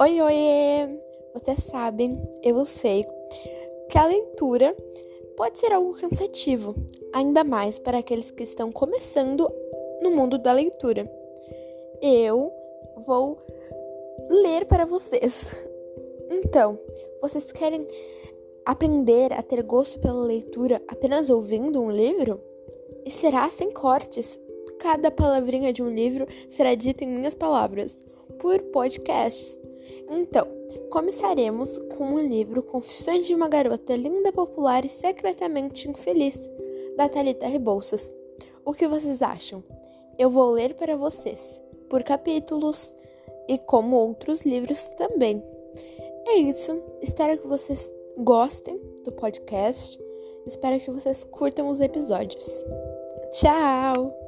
Oi, oi! Vocês sabem, eu sei, que a leitura pode ser algo cansativo, ainda mais para aqueles que estão começando no mundo da leitura. Eu vou ler para vocês. Então, vocês querem aprender a ter gosto pela leitura apenas ouvindo um livro? E será sem cortes? Cada palavrinha de um livro será dita em minhas palavras, por podcasts. Então, começaremos com o livro Confissões de uma Garota Linda, Popular e Secretamente Infeliz, da Thalita Rebouças. O que vocês acham? Eu vou ler para vocês, por capítulos e como outros livros também. É isso, espero que vocês gostem do podcast, espero que vocês curtam os episódios. Tchau!